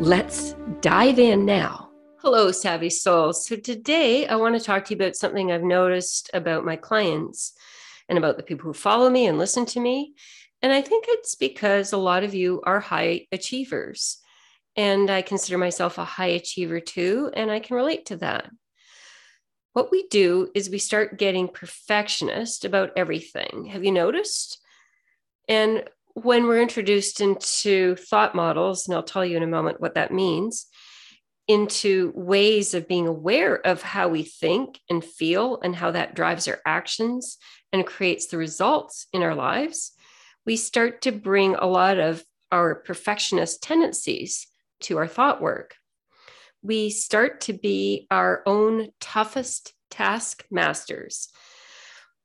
Let's dive in now. Hello, Savvy Souls. So, today I want to talk to you about something I've noticed about my clients and about the people who follow me and listen to me. And I think it's because a lot of you are high achievers. And I consider myself a high achiever too, and I can relate to that. What we do is we start getting perfectionist about everything. Have you noticed? And when we're introduced into thought models, and I'll tell you in a moment what that means, into ways of being aware of how we think and feel and how that drives our actions and creates the results in our lives, we start to bring a lot of our perfectionist tendencies to our thought work. We start to be our own toughest task masters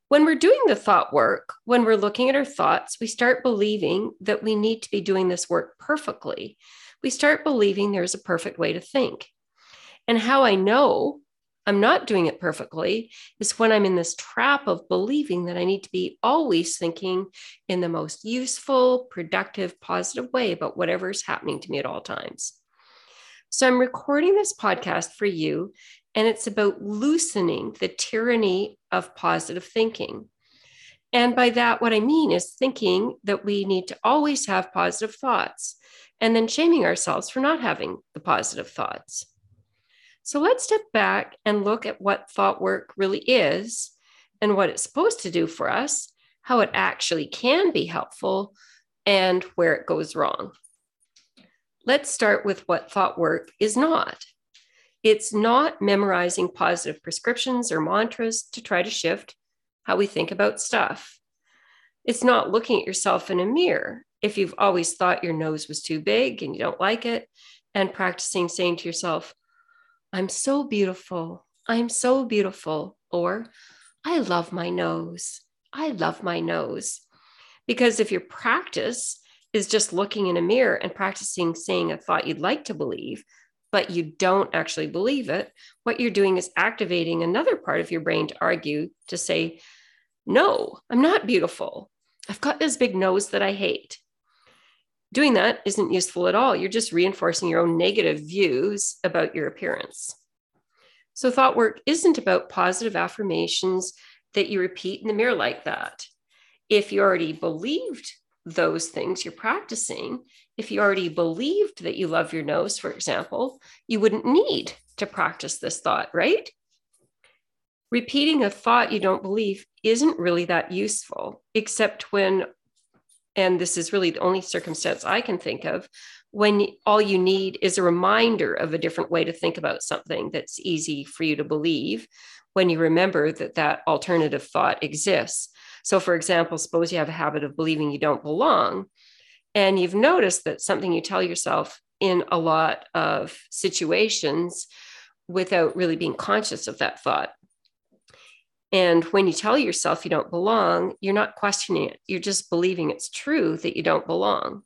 when we're doing the thought work, when we're looking at our thoughts, we start believing that we need to be doing this work perfectly. We start believing there's a perfect way to think. And how I know I'm not doing it perfectly is when I'm in this trap of believing that I need to be always thinking in the most useful, productive, positive way about whatever's happening to me at all times. So I'm recording this podcast for you and it's about loosening the tyranny of positive thinking. And by that, what I mean is thinking that we need to always have positive thoughts and then shaming ourselves for not having the positive thoughts. So let's step back and look at what thought work really is and what it's supposed to do for us, how it actually can be helpful, and where it goes wrong. Let's start with what thought work is not. It's not memorizing positive prescriptions or mantras to try to shift how we think about stuff. It's not looking at yourself in a mirror if you've always thought your nose was too big and you don't like it, and practicing saying to yourself, I'm so beautiful. I'm so beautiful. Or, I love my nose. I love my nose. Because if your practice is just looking in a mirror and practicing saying a thought you'd like to believe, but you don't actually believe it, what you're doing is activating another part of your brain to argue to say, No, I'm not beautiful. I've got this big nose that I hate. Doing that isn't useful at all. You're just reinforcing your own negative views about your appearance. So, thought work isn't about positive affirmations that you repeat in the mirror like that. If you already believed those things you're practicing, if you already believed that you love your nose, for example, you wouldn't need to practice this thought, right? Repeating a thought you don't believe isn't really that useful, except when, and this is really the only circumstance I can think of, when all you need is a reminder of a different way to think about something that's easy for you to believe when you remember that that alternative thought exists. So, for example, suppose you have a habit of believing you don't belong, and you've noticed that something you tell yourself in a lot of situations without really being conscious of that thought. And when you tell yourself you don't belong, you're not questioning it. You're just believing it's true that you don't belong.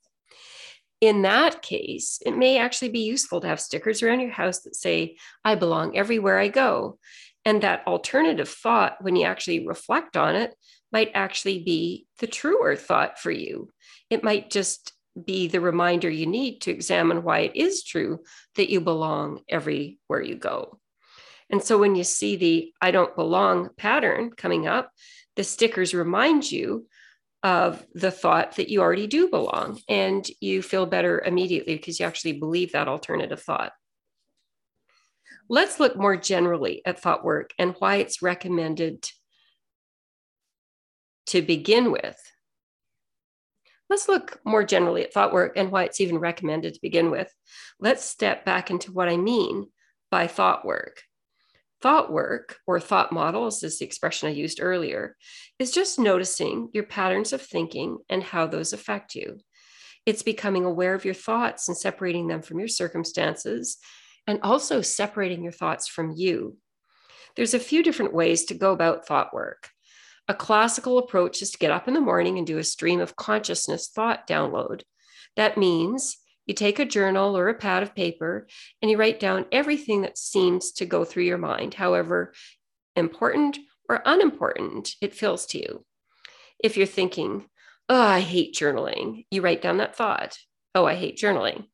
In that case, it may actually be useful to have stickers around your house that say, I belong everywhere I go. And that alternative thought, when you actually reflect on it, might actually be the truer thought for you. It might just be the reminder you need to examine why it is true that you belong everywhere you go. And so when you see the I don't belong pattern coming up, the stickers remind you of the thought that you already do belong. And you feel better immediately because you actually believe that alternative thought. Let's look more generally at thought work and why it's recommended to begin with. Let's look more generally at thought work and why it's even recommended to begin with. Let's step back into what I mean by thought work. Thought work, or thought models, is the expression I used earlier, is just noticing your patterns of thinking and how those affect you. It's becoming aware of your thoughts and separating them from your circumstances and also separating your thoughts from you. There's a few different ways to go about thought work. A classical approach is to get up in the morning and do a stream of consciousness thought download. That means you take a journal or a pad of paper and you write down everything that seems to go through your mind, however important or unimportant it feels to you. If you're thinking, oh, I hate journaling, you write down that thought, oh, I hate journaling.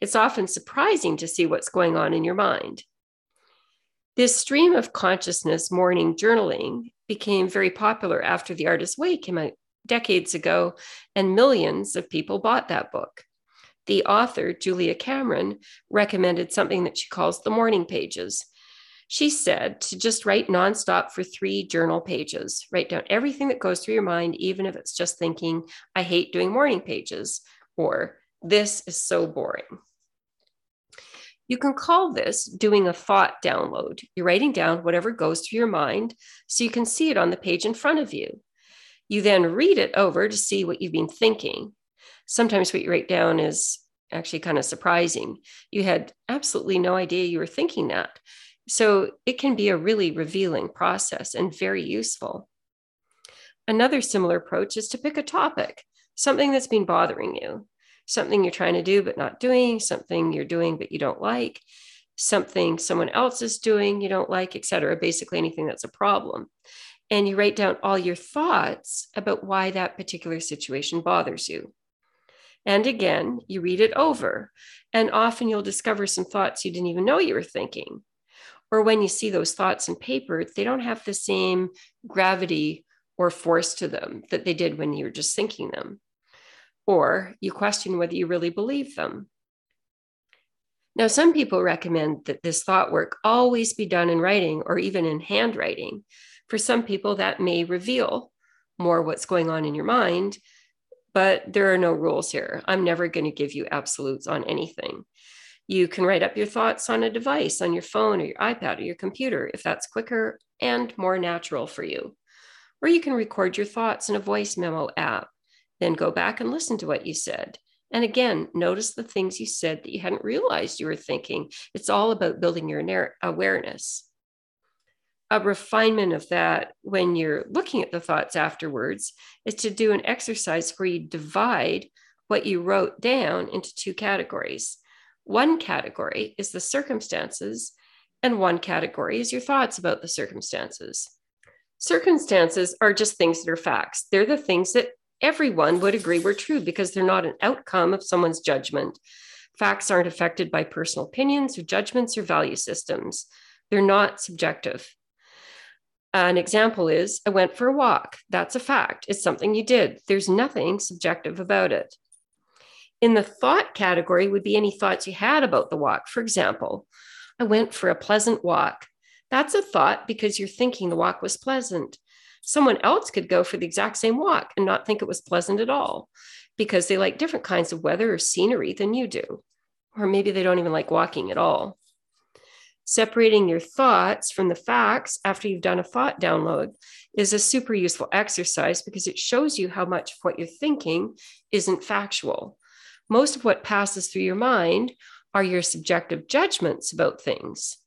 It's often surprising to see what's going on in your mind. This stream of consciousness morning journaling became very popular after The Artist's Way came out decades ago, and millions of people bought that book. The author, Julia Cameron, recommended something that she calls the morning pages. She said to just write nonstop for three journal pages. Write down everything that goes through your mind, even if it's just thinking, I hate doing morning pages, or this is so boring. You can call this doing a thought download. You're writing down whatever goes through your mind so you can see it on the page in front of you. You then read it over to see what you've been thinking. Sometimes what you write down is actually kind of surprising. You had absolutely no idea you were thinking that. So it can be a really revealing process and very useful. Another similar approach is to pick a topic, something that's been bothering you something you're trying to do but not doing, something you're doing but you don't like, something someone else is doing you don't like, etc. Basically, anything that's a problem. And you write down all your thoughts about why that particular situation bothers you. And again, you read it over, and often you'll discover some thoughts you didn't even know you were thinking. Or when you see those thoughts in paper, they don't have the same gravity or force to them that they did when you were just thinking them or you question whether you really believe them. Now, some people recommend that this thought work always be done in writing or even in handwriting. For some people, that may reveal more what's going on in your mind, but there are no rules here. I'm never going to give you absolutes on anything. You can write up your thoughts on a device, on your phone or your iPad or your computer, if that's quicker and more natural for you. Or you can record your thoughts in a voice memo app. Then go back and listen to what you said. And again, notice the things you said that you hadn't realized you were thinking. It's all about building your awareness. A refinement of that when you're looking at the thoughts afterwards is to do an exercise where you divide what you wrote down into two categories. One category is the circumstances, and one category is your thoughts about the circumstances. Circumstances are just things that are facts. They're the things that everyone would agree were true because they're not an outcome of someone's judgment. Facts aren't affected by personal opinions or judgments or value systems. They're not subjective. An example is I went for a walk. That's a fact. It's something you did. There's nothing subjective about it. In the thought category would be any thoughts you had about the walk. For example, I went for a pleasant walk. That's a thought because you're thinking the walk was pleasant someone else could go for the exact same walk and not think it was pleasant at all because they like different kinds of weather or scenery than you do. Or maybe they don't even like walking at all. Separating your thoughts from the facts after you've done a thought download is a super useful exercise because it shows you how much of what you're thinking isn't factual. Most of what passes through your mind are your subjective judgments about things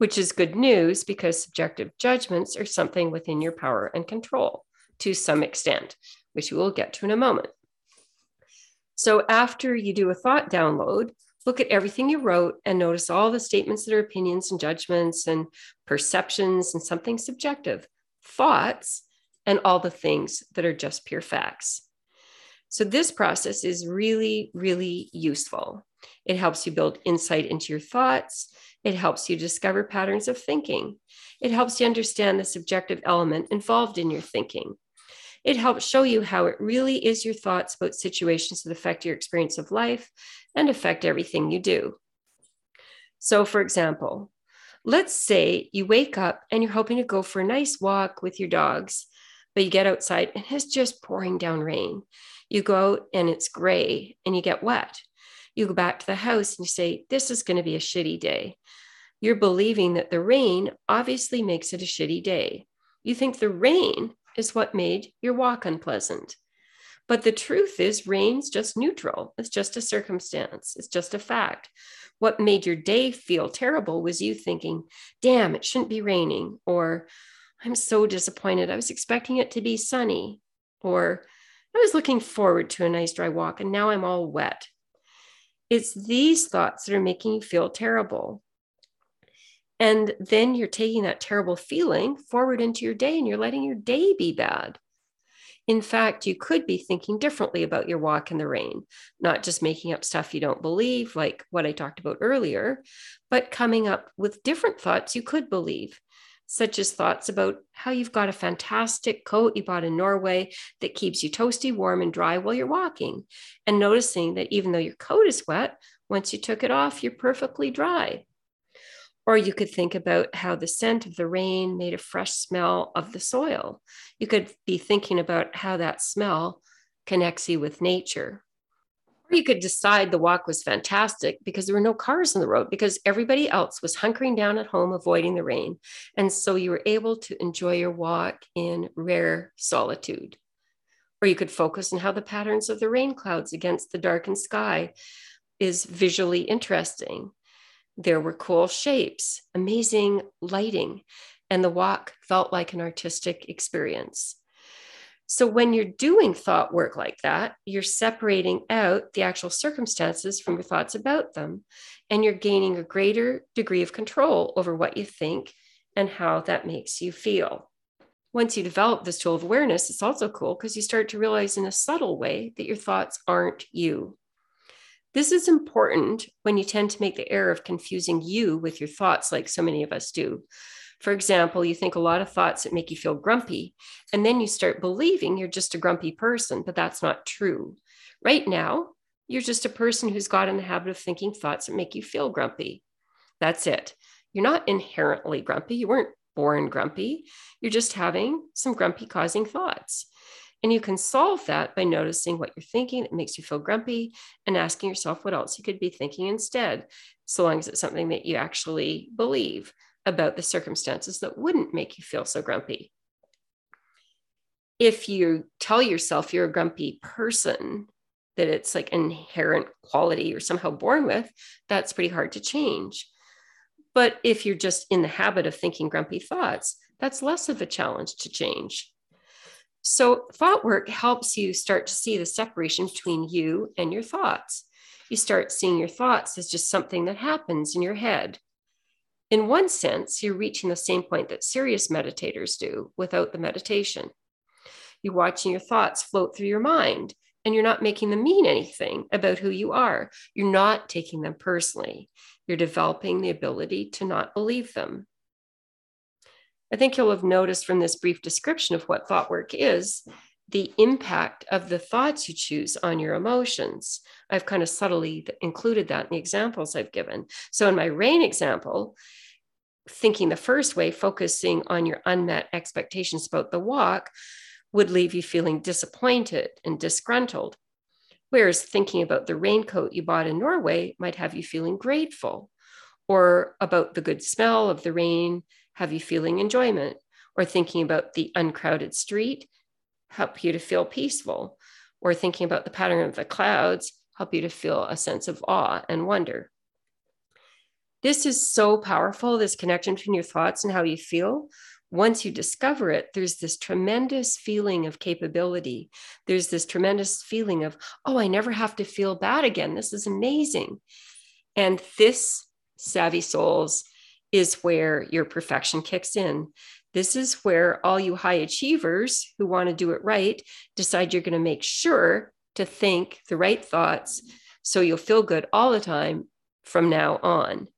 which is good news because subjective judgments are something within your power and control to some extent, which we will get to in a moment. So, after you do a thought download, look at everything you wrote and notice all the statements that are opinions and judgments and perceptions and something subjective, thoughts, and all the things that are just pure facts. So, this process is really, really useful. It helps you build insight into your thoughts. It helps you discover patterns of thinking. It helps you understand the subjective element involved in your thinking. It helps show you how it really is your thoughts about situations that affect your experience of life and affect everything you do. So, for example, let's say you wake up and you're hoping to go for a nice walk with your dogs, but you get outside and it's just pouring down rain. You go out and it's gray and you get wet you go back to the house and you say, This is going to be a shitty day. You're believing that the rain obviously makes it a shitty day. You think the rain is what made your walk unpleasant. But the truth is, rain's just neutral. It's just a circumstance, it's just a fact. What made your day feel terrible was you thinking, damn, it shouldn't be raining, or I'm so disappointed. I was expecting it to be sunny, or I was looking forward to a nice dry walk and now I'm all wet. It's these thoughts that are making you feel terrible. And then you're taking that terrible feeling forward into your day and you're letting your day be bad. In fact, you could be thinking differently about your walk in the rain, not just making up stuff you don't believe, like what I talked about earlier, but coming up with different thoughts you could believe, such as thoughts about how you've got a fantastic coat you bought in Norway that keeps you toasty, warm, and dry while you're walking, and noticing that even though your coat is wet, once you took it off, you're perfectly dry. Or you could think about how the scent of the rain made a fresh smell of the soil. You could be thinking about how that smell connects you with nature. You could decide the walk was fantastic because there were no cars on the road, because everybody else was hunkering down at home, avoiding the rain. And so you were able to enjoy your walk in rare solitude. Or you could focus on how the patterns of the rain clouds against the darkened sky is visually interesting there were cool shapes, amazing lighting, and the walk felt like an artistic experience. So, when you're doing thought work like that, you're separating out the actual circumstances from your thoughts about them, and you're gaining a greater degree of control over what you think and how that makes you feel. Once you develop this tool of awareness, it's also cool because you start to realize in a subtle way that your thoughts aren't you. This is important when you tend to make the error of confusing you with your thoughts, like so many of us do. For example, you think a lot of thoughts that make you feel grumpy, and then you start believing you're just a grumpy person, but that's not true. Right now, you're just a person who's got in the habit of thinking thoughts that make you feel grumpy. That's it. You're not inherently grumpy. You weren't born grumpy. You're just having some grumpy causing thoughts. And you can solve that by noticing what you're thinking that makes you feel grumpy and asking yourself what else you could be thinking instead, so long as it's something that you actually believe about the circumstances that wouldn't make you feel so grumpy. If you tell yourself you're a grumpy person, that it's like an inherent quality you're somehow born with, that's pretty hard to change. But if you're just in the habit of thinking grumpy thoughts, that's less of a challenge to change. So, thought work helps you start to see the separation between you and your thoughts. You start seeing your thoughts as just something that happens in your head. In one sense, you're reaching the same point that serious meditators do without the meditation. You're watching your thoughts float through your mind, and you're not making them mean anything about who you are. You're not taking them personally. You're developing the ability to not believe them. I think you'll have noticed from this brief description of what thought work is the impact of the thoughts you choose on your emotions. I've kind of subtly included that in the examples I've given. So, in my rain example, thinking the first way, focusing on your unmet expectations about the walk, would leave you feeling disappointed and disgruntled. Whereas thinking about the raincoat you bought in Norway might have you feeling grateful, or about the good smell of the rain have you feeling enjoyment? Or thinking about the uncrowded street help you to feel peaceful. Or thinking about the pattern of the clouds help you to feel a sense of awe and wonder this is so powerful this connection between your thoughts and how you feel once you discover it there's this tremendous feeling of capability there's this tremendous feeling of oh i never have to feel bad again this is amazing and this savvy souls is where your perfection kicks in. This is where all you high achievers who want to do it right decide you're going to make sure to think the right thoughts so you'll feel good all the time from now on.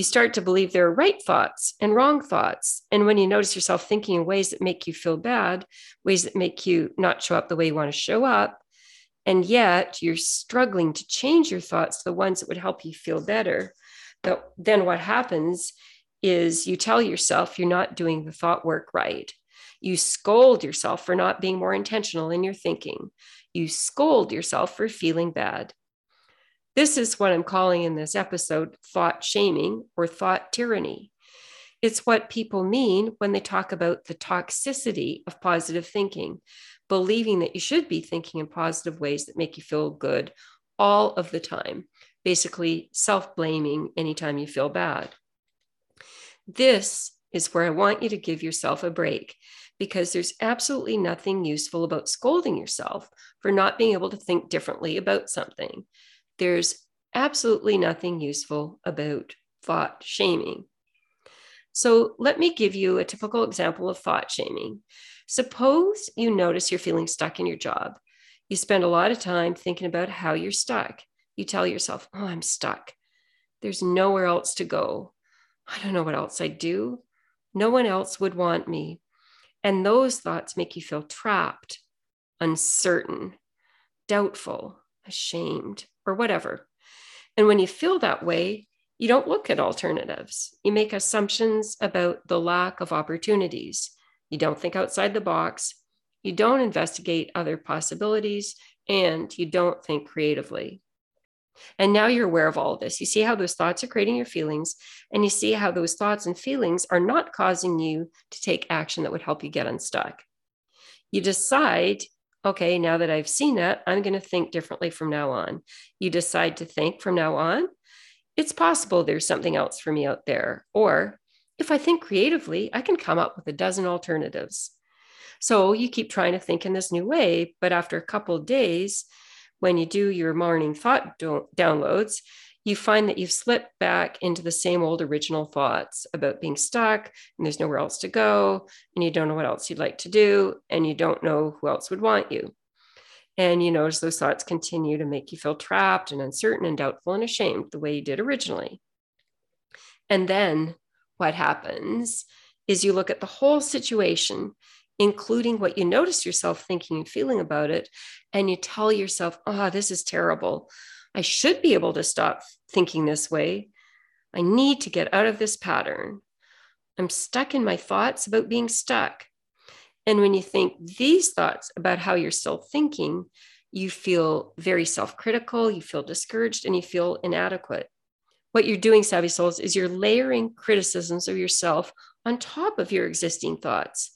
You start to believe there are right thoughts and wrong thoughts. And when you notice yourself thinking in ways that make you feel bad, ways that make you not show up the way you want to show up, and yet you're struggling to change your thoughts to the ones that would help you feel better, then what happens is you tell yourself you're not doing the thought work right. You scold yourself for not being more intentional in your thinking. You scold yourself for feeling bad. This is what I'm calling in this episode thought shaming or thought tyranny. It's what people mean when they talk about the toxicity of positive thinking. believing that you should be thinking in positive ways that make you feel good all of the time, basically self blaming anytime you feel bad. This is where I want you to give yourself a break because there's absolutely nothing useful about scolding yourself for not being able to think differently about something. There's absolutely nothing useful about thought shaming. So, let me give you a typical example of thought shaming. Suppose you notice you're feeling stuck in your job. You spend a lot of time thinking about how you're stuck. You tell yourself, Oh, I'm stuck. There's nowhere else to go. I don't know what else I'd do. No one else would want me. And those thoughts make you feel trapped, uncertain, doubtful, ashamed, or whatever. And when you feel that way, you don't look at alternatives. You make assumptions about the lack of opportunities. You don't think outside the box. You don't investigate other possibilities, and you don't think creatively. And now you're aware of all of this. You see how those thoughts are creating your feelings, and you see how those thoughts and feelings are not causing you to take action that would help you get unstuck. You decide, okay, now that I've seen that, I'm going to think differently from now on. You decide to think from now on it's possible there's something else for me out there. Or if I think creatively, I can come up with a dozen alternatives. So you keep trying to think in this new way, but after a couple days, when you do your morning thought do- downloads, you find that you've slipped back into the same old original thoughts about being stuck and there's nowhere else to go and you don't know what else you'd like to do and you don't know who else would want you. And you notice those thoughts continue to make you feel trapped and uncertain and doubtful and ashamed the way you did originally. And then what happens is you look at the whole situation, including what you notice yourself thinking and feeling about it, and you tell yourself, oh, this is terrible. I should be able to stop thinking this way. I need to get out of this pattern. I'm stuck in my thoughts about being stuck. And when you think these thoughts about how you're still thinking, you feel very self critical, you feel discouraged, and you feel inadequate. What you're doing, Savvy Souls, is you're layering criticisms of yourself on top of your existing thoughts,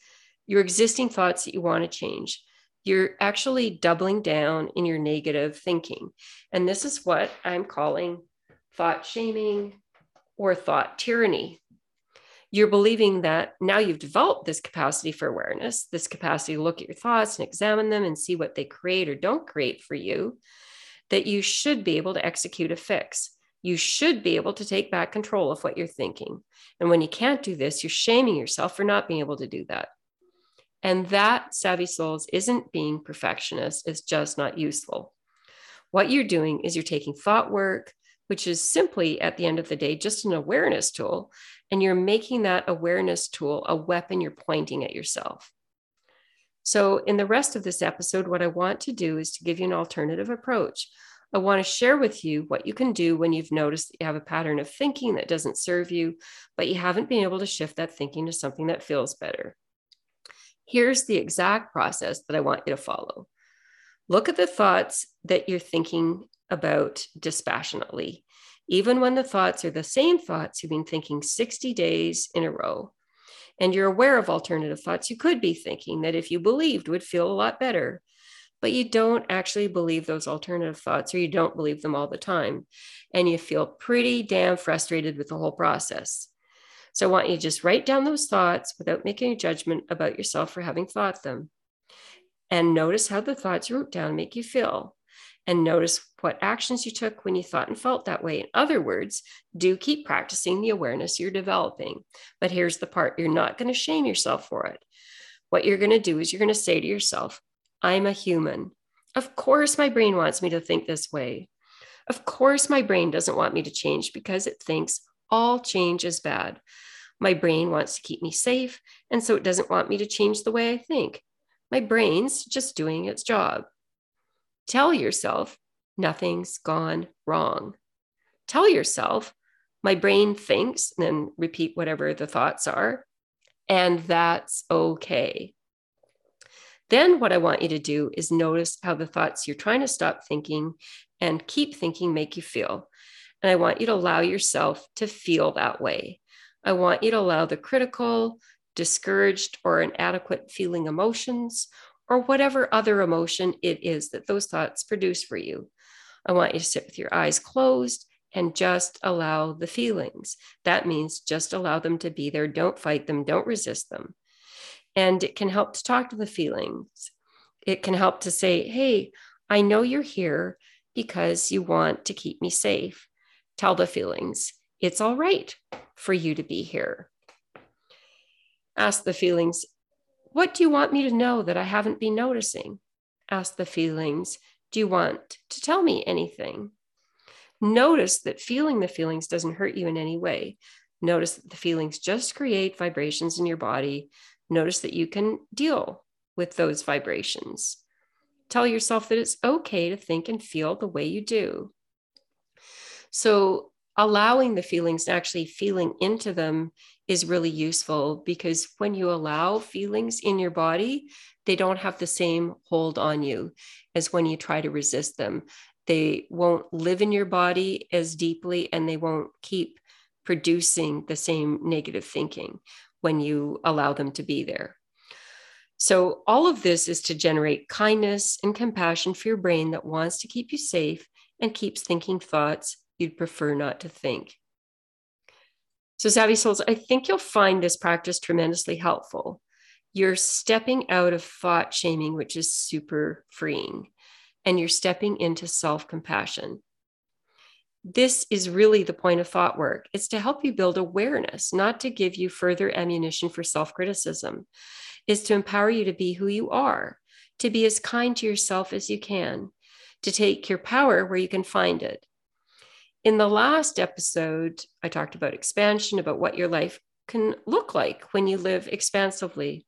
your existing thoughts that you want to change. You're actually doubling down in your negative thinking. And this is what I'm calling thought shaming or thought tyranny you're believing that now you've developed this capacity for awareness, this capacity to look at your thoughts and examine them and see what they create or don't create for you, that you should be able to execute a fix. You should be able to take back control of what you're thinking. And when you can't do this, you're shaming yourself for not being able to do that. And that, Savvy Souls, isn't being perfectionist, it's just not useful. What you're doing is you're taking thought work, which is simply at the end of the day just an awareness tool, and you're making that awareness tool a weapon you're pointing at yourself. So, in the rest of this episode, what I want to do is to give you an alternative approach. I want to share with you what you can do when you've noticed that you have a pattern of thinking that doesn't serve you, but you haven't been able to shift that thinking to something that feels better. Here's the exact process that I want you to follow. Look at the thoughts that you're thinking about dispassionately even when the thoughts are the same thoughts you've been thinking 60 days in a row. And you're aware of alternative thoughts you could be thinking that if you believed would feel a lot better, but you don't actually believe those alternative thoughts or you don't believe them all the time. And you feel pretty damn frustrated with the whole process. So I want you to just write down those thoughts without making a judgment about yourself for having thought them. And notice how the thoughts wrote down make you feel and notice what actions you took when you thought and felt that way. In other words, do keep practicing the awareness you're developing. But here's the part you're not going to shame yourself for it. What you're going to do is you're going to say to yourself, I'm a human. Of course, my brain wants me to think this way. Of course, my brain doesn't want me to change because it thinks all change is bad. My brain wants to keep me safe, and so it doesn't want me to change the way I think. My brain's just doing its job. Tell yourself nothing's gone wrong. Tell yourself, my brain thinks, and then repeat whatever the thoughts are, and that's okay. Then, what I want you to do is notice how the thoughts you're trying to stop thinking and keep thinking make you feel. And I want you to allow yourself to feel that way. I want you to allow the critical, discouraged, or inadequate feeling emotions or whatever other emotion it is that those thoughts produce for you. I want you to sit with your eyes closed and just allow the feelings. That means just allow them to be there. Don't fight them, don't resist them. And it can help to talk to the feelings. It can help to say, hey, I know you're here because you want to keep me safe. Tell the feelings, it's all right for you to be here. Ask the feelings, what do you want me to know that I haven't been noticing? Ask the feelings, do you want to tell me anything? Notice that feeling the feelings doesn't hurt you in any way. Notice that the feelings just create vibrations in your body. Notice that you can deal with those vibrations. Tell yourself that it's okay to think and feel the way you do. So, allowing the feelings and actually feeling into them is really useful because when you allow feelings in your body, they don't have the same hold on you as when you try to resist them. They won't live in your body as deeply and they won't keep producing the same negative thinking when you allow them to be there. So, all of this is to generate kindness and compassion for your brain that wants to keep you safe and keeps thinking thoughts you'd prefer not to think. So, Savvy Souls, I think you'll find this practice tremendously helpful. You're stepping out of thought shaming, which is super freeing, and you're stepping into self compassion. This is really the point of thought work. It's to help you build awareness, not to give you further ammunition for self criticism is to empower you to be who you are, to be as kind to yourself as you can, to take your power where you can find it. In the last episode, I talked about expansion, about what your life can look like when you live expansively.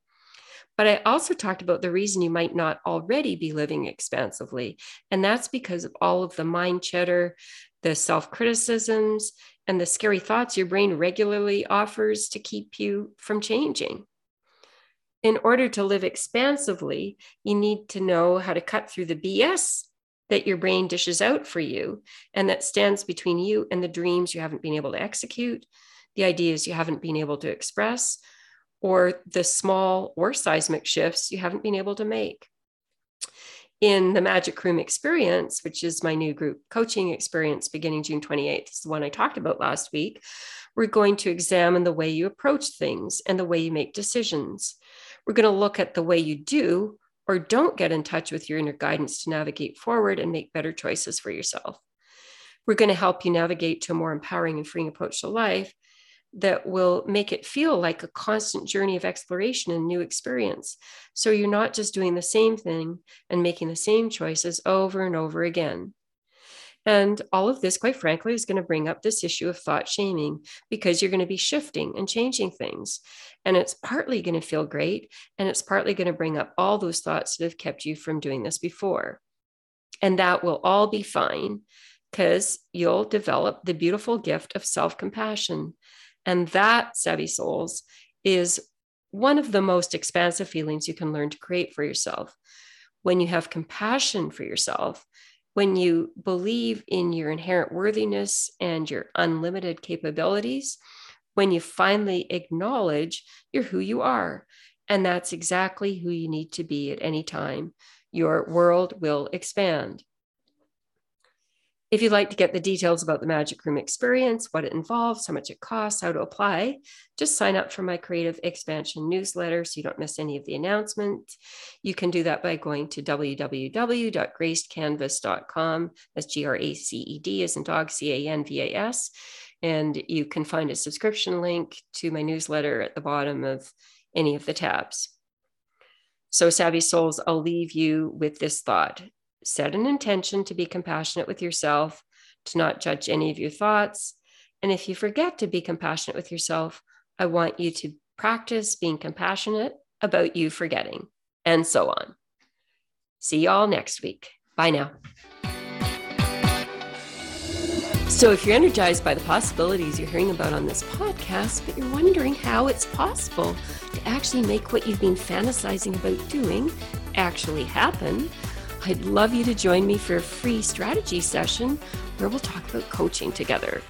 But I also talked about the reason you might not already be living expansively. And that's because of all of the mind chatter, the self criticisms, and the scary thoughts your brain regularly offers to keep you from changing in order to live expansively, you need to know how to cut through the BS that your brain dishes out for you and that stands between you and the dreams you haven't been able to execute, the ideas you haven't been able to express, or the small or seismic shifts you haven't been able to make. In the Magic Room experience, which is my new group coaching experience beginning June 28th, is the one I talked about last week, we're going to examine the way you approach things and the way you make decisions. We're going to look at the way you do or don't get in touch with your inner guidance to navigate forward and make better choices for yourself. We're going to help you navigate to a more empowering and freeing approach to life that will make it feel like a constant journey of exploration and new experience. So you're not just doing the same thing and making the same choices over and over again. And all of this, quite frankly, is going to bring up this issue of thought shaming because you're going to be shifting and changing things. And it's partly going to feel great. And it's partly going to bring up all those thoughts that have kept you from doing this before. And that will all be fine because you'll develop the beautiful gift of self compassion. And that, savvy souls, is one of the most expansive feelings you can learn to create for yourself. When you have compassion for yourself, when you believe in your inherent worthiness and your unlimited capabilities, when you finally acknowledge you're who you are. And that's exactly who you need to be at any time. Your world will expand. If you'd like to get the details about the Magic Room experience, what it involves, how much it costs, how to apply, just sign up for my Creative Expansion newsletter so you don't miss any of the announcements. You can do that by going to www.gracedcanvas.com. That's G R A C E D as in dog, C A N V A S. And you can find a subscription link to my newsletter at the bottom of any of the tabs. So, Savvy Souls, I'll leave you with this thought set an intention to be compassionate with yourself, to not judge any of your thoughts. And if you forget to be compassionate with yourself, I want you to practice being compassionate about you forgetting, and so on. See y'all next week. Bye now. So, if you're energized by the possibilities you're hearing about on this podcast, but you're wondering how it's possible to actually make what you've been fantasizing about doing actually happen, I'd love you to join me for a free strategy session where we'll talk about coaching together.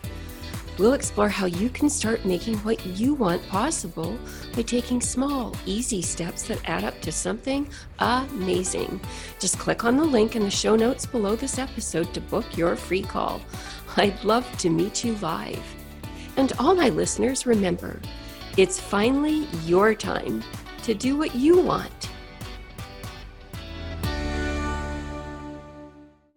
We'll explore how you can start making what you want possible by taking small, easy steps that add up to something amazing. Just click on the link in the show notes below this episode to book your free call. I'd love to meet you live. And all my listeners, remember, it's finally your time to do what you want